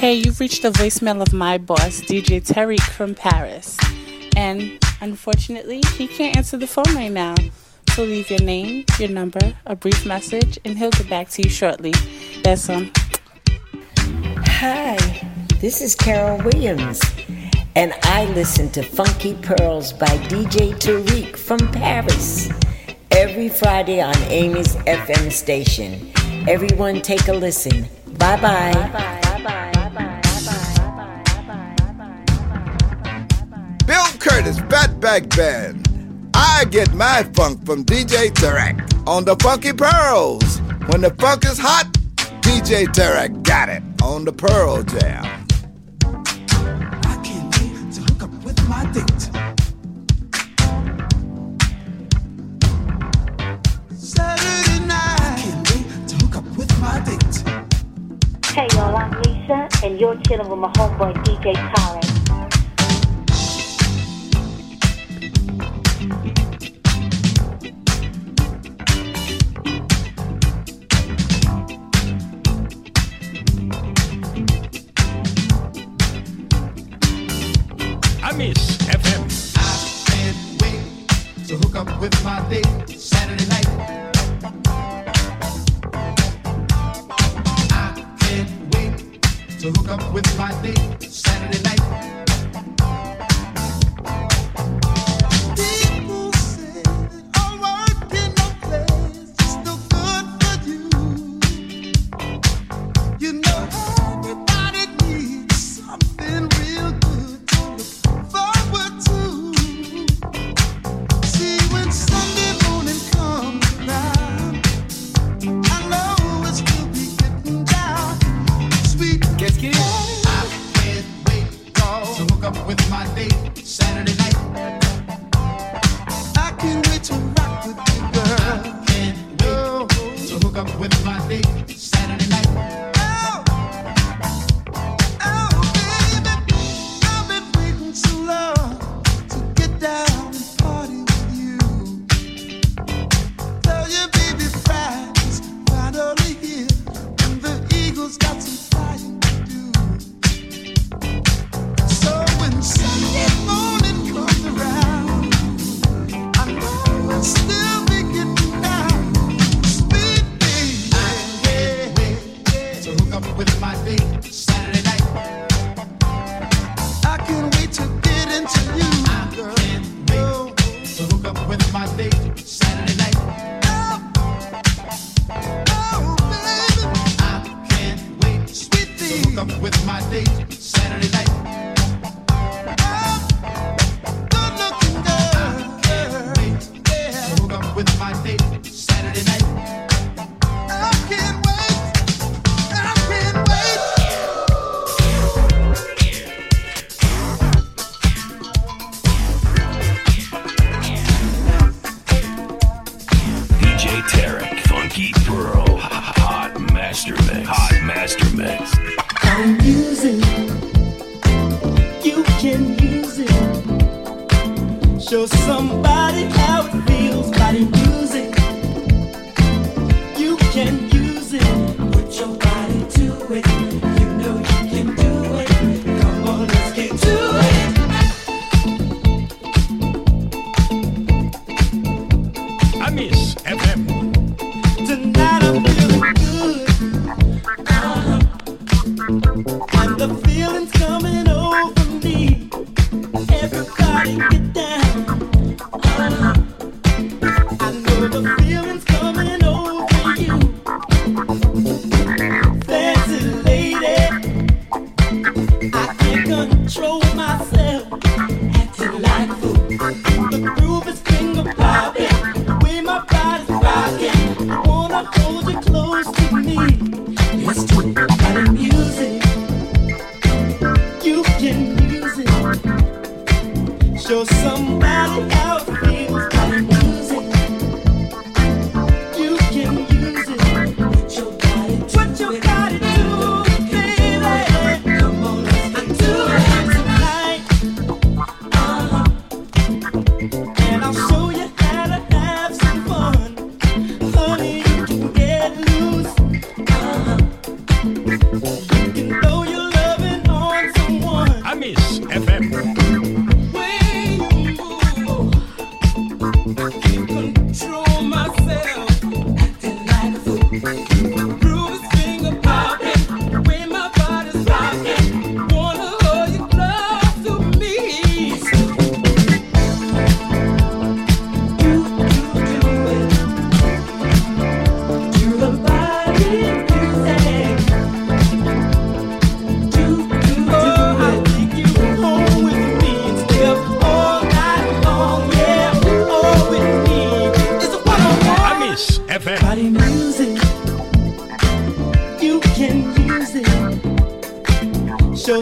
Hey, you've reached the voicemail of my boss, DJ Tarek from Paris. And unfortunately, he can't answer the phone right now. So leave your name, your number, a brief message, and he'll get back to you shortly. That's. Hi, this is Carol Williams, and I listen to Funky Pearls by DJ Tarek from Paris every Friday on Amy's FM station. Everyone, take a listen. Bye bye. Bye bye. Bye bye. Curtis, Fatback Band. I get my funk from DJ Tarek on the Funky Pearls. When the funk is hot, DJ Tarek got it on the Pearl Jam. I can't wait to hook up with my date. Saturday night. I can't wait to hook up with my date. Hey y'all, I'm Lisa, and you're chilling with my homeboy DJ Tarek. they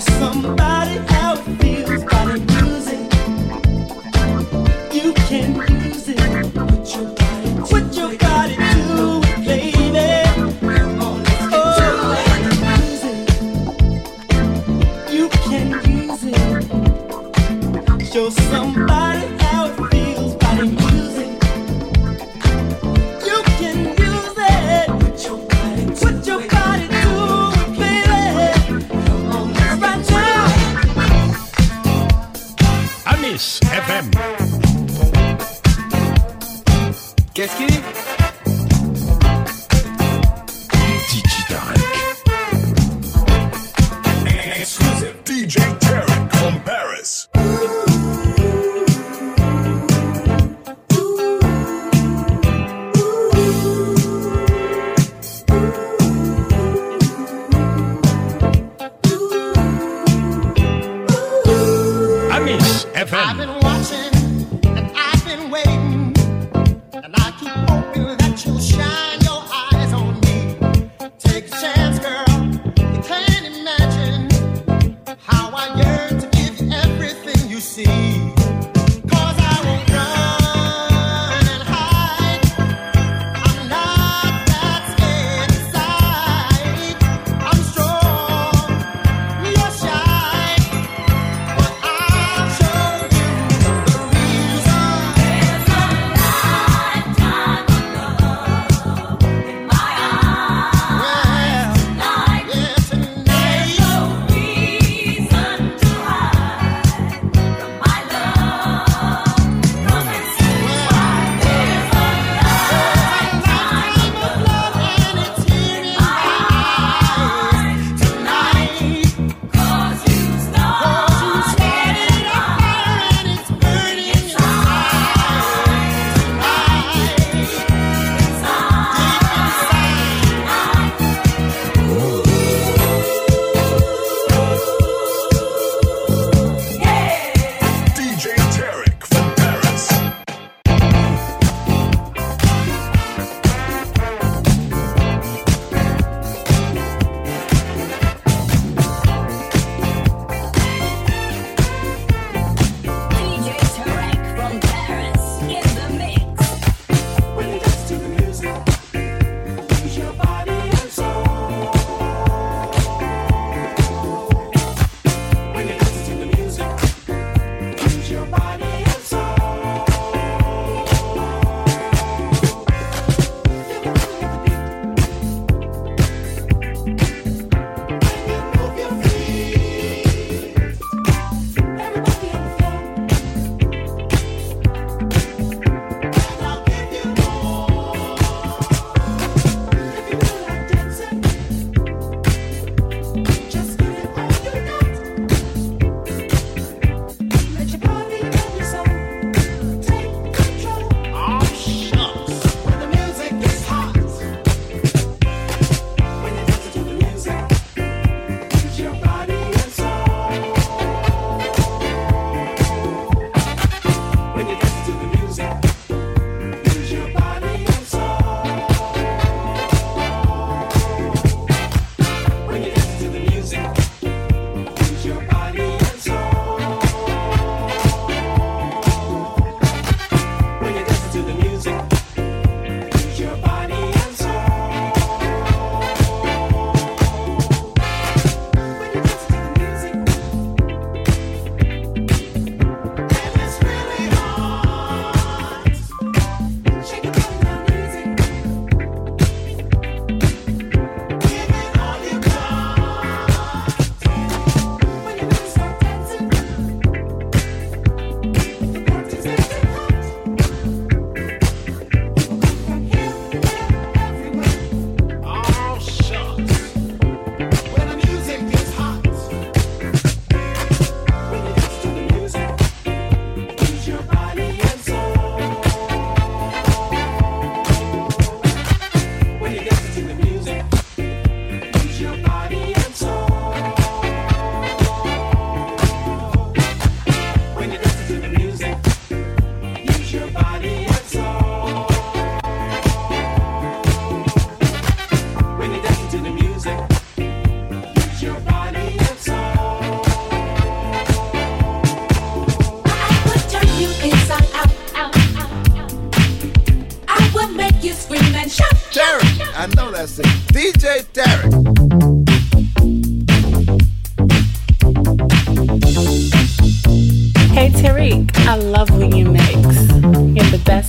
Somebody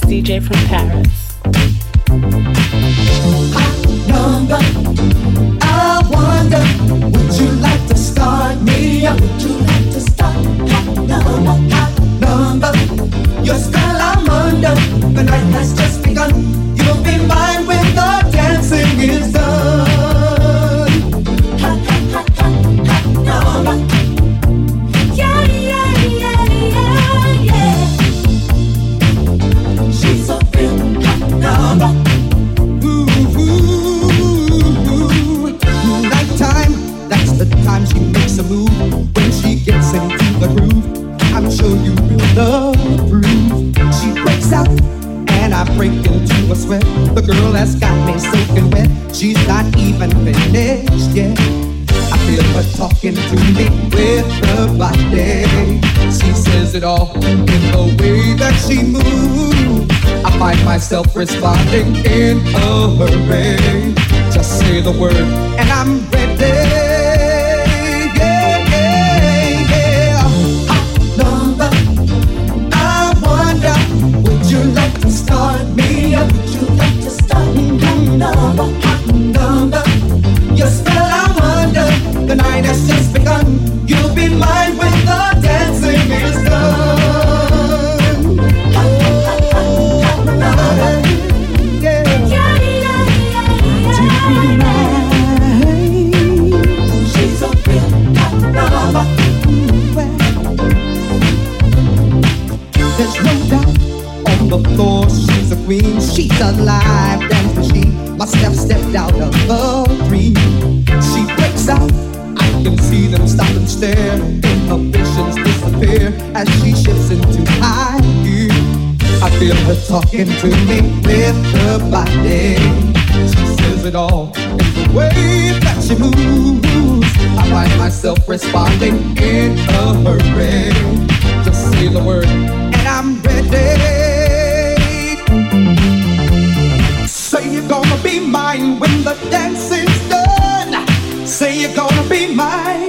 DJ from Paris. Number, I wonder, would you like to start me up? myself responding in a hurry. Just say the word, and I'm ready. stare. Inhibitions disappear as she shifts into high gear. I feel her talking to me with her body. She says it all in the way that she moves. I find myself responding in a hurry. Just say the word, and I'm ready. Say you're gonna be mine when the dance is done. Say you're gonna be mine.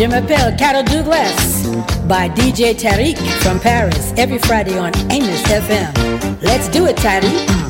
Je m'appelle Carol Douglas by DJ Tarek from Paris every Friday on Amos FM. Let's do it, Tarek.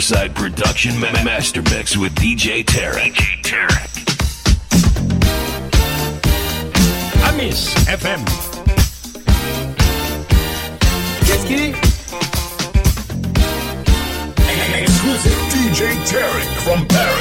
Riverside Production ma- Master Mix with DJ Tarek. DJ Tarek. Amis FM. Qu'est-ce qu'il est? Exclusive DJ Tarek from Paris.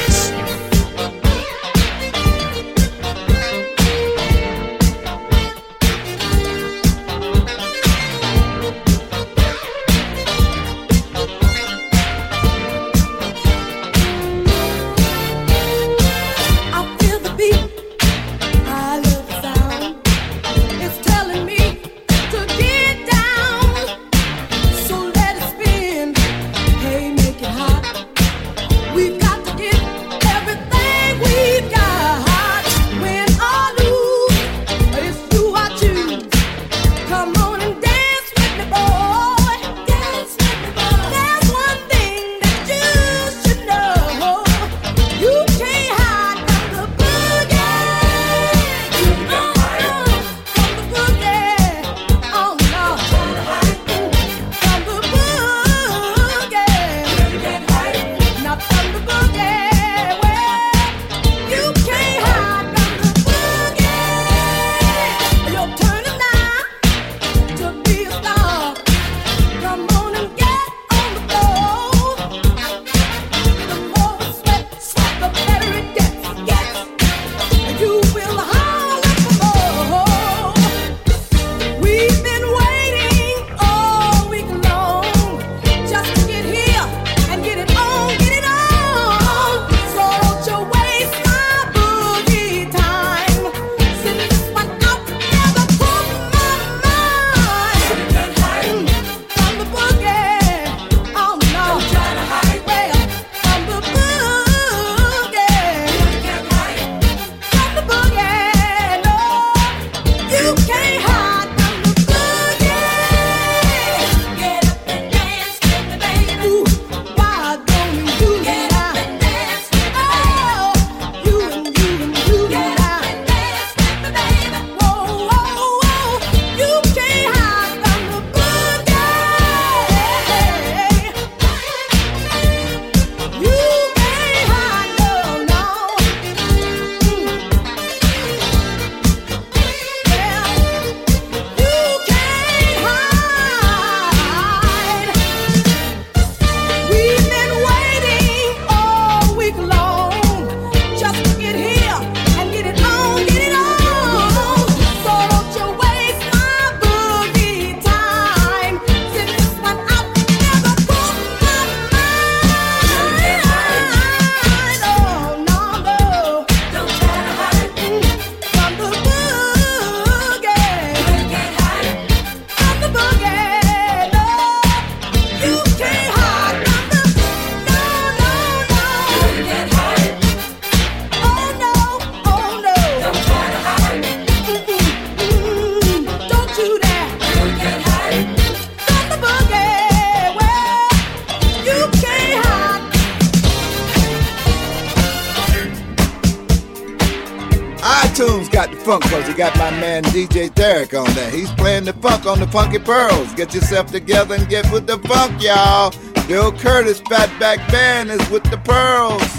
Get yourself together and get with the funk, y'all. Bill Curtis, Fatback Band is with the pearls.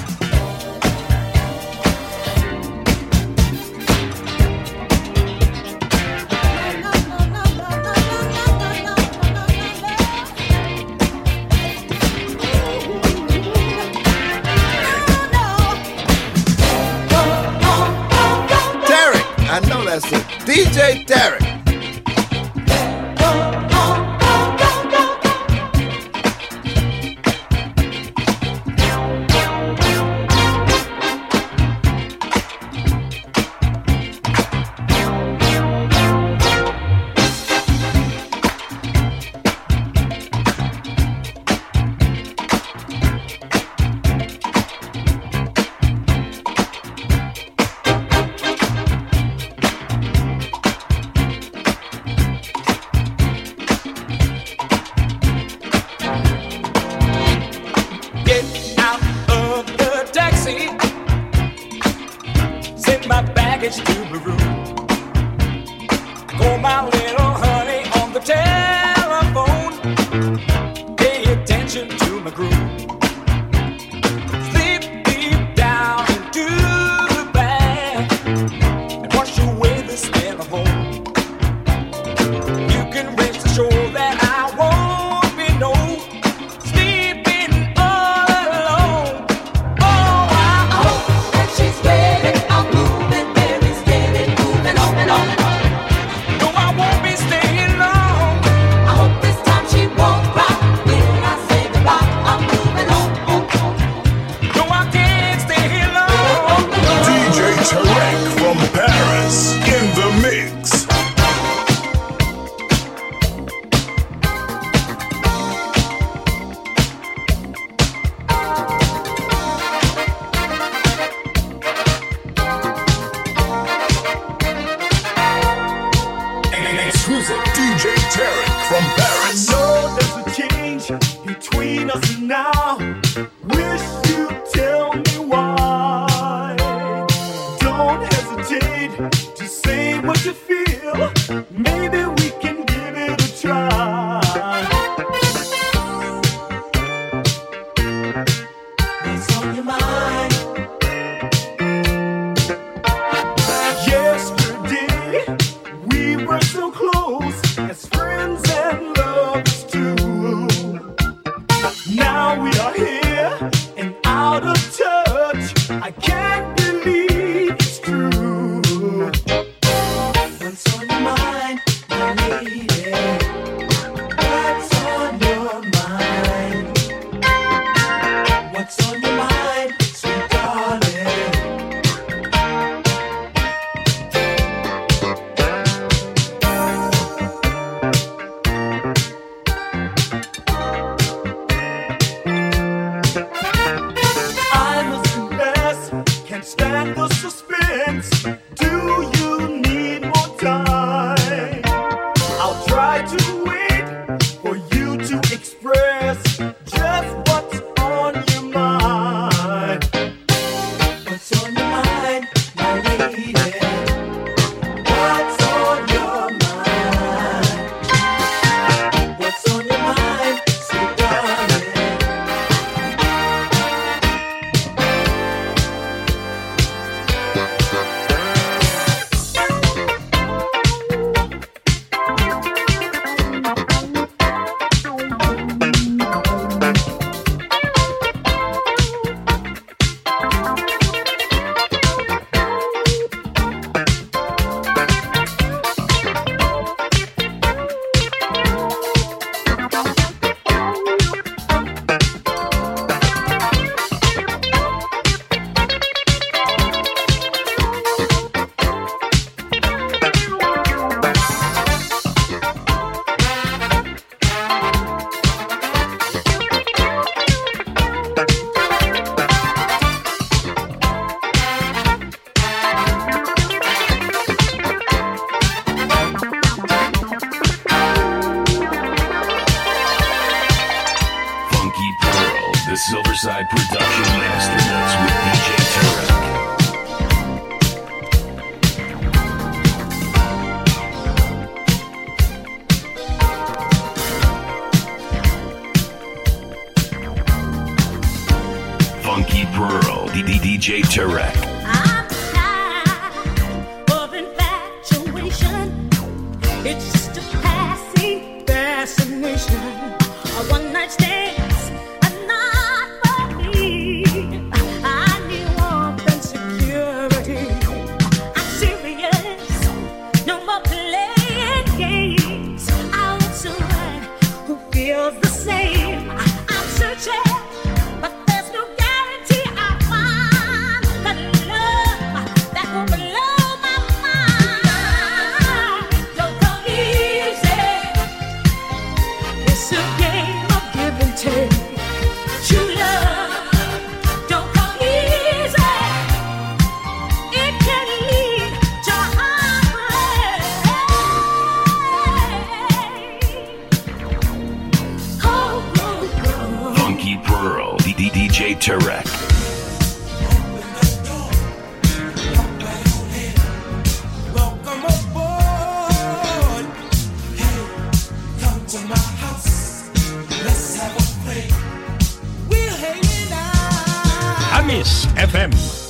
Amis FM.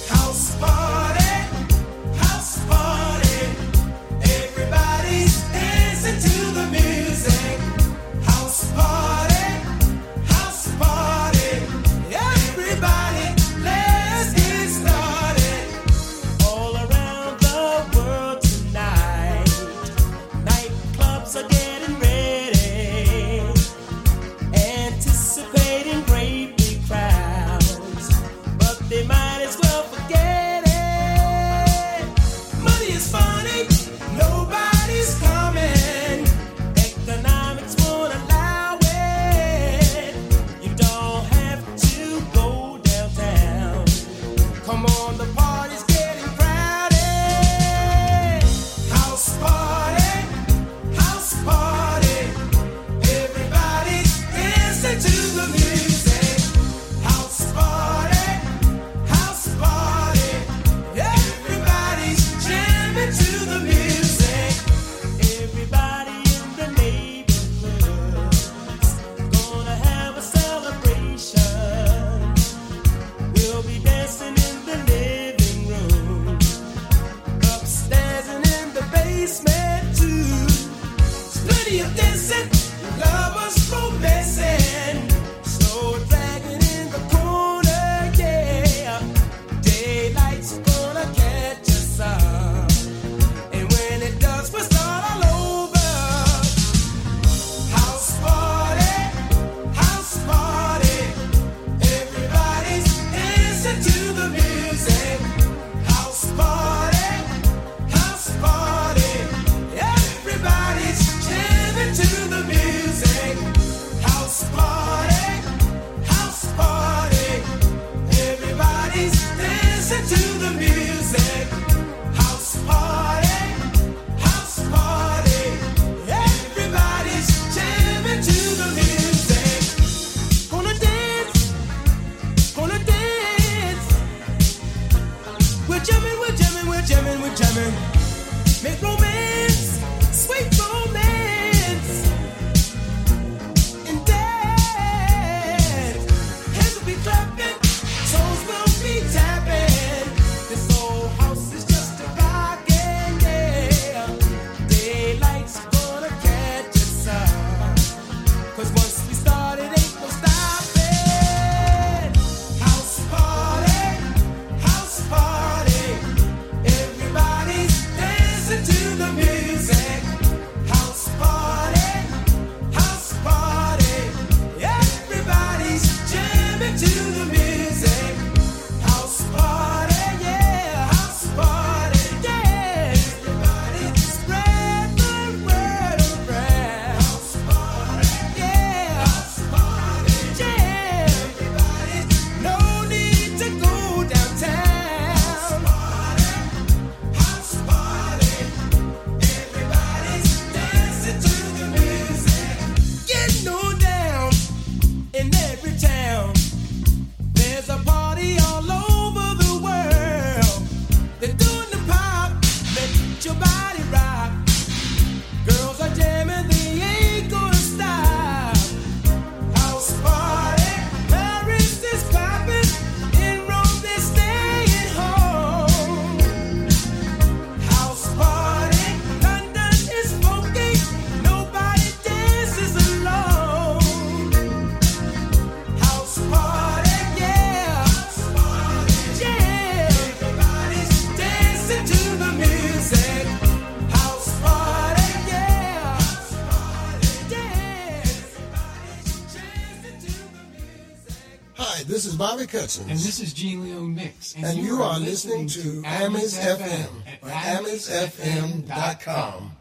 And this is Gene Leo Mix. And, and you, you, are, are listening, listening, to Amis FM, FM at amisfm.com.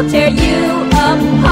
It'll tear you apart.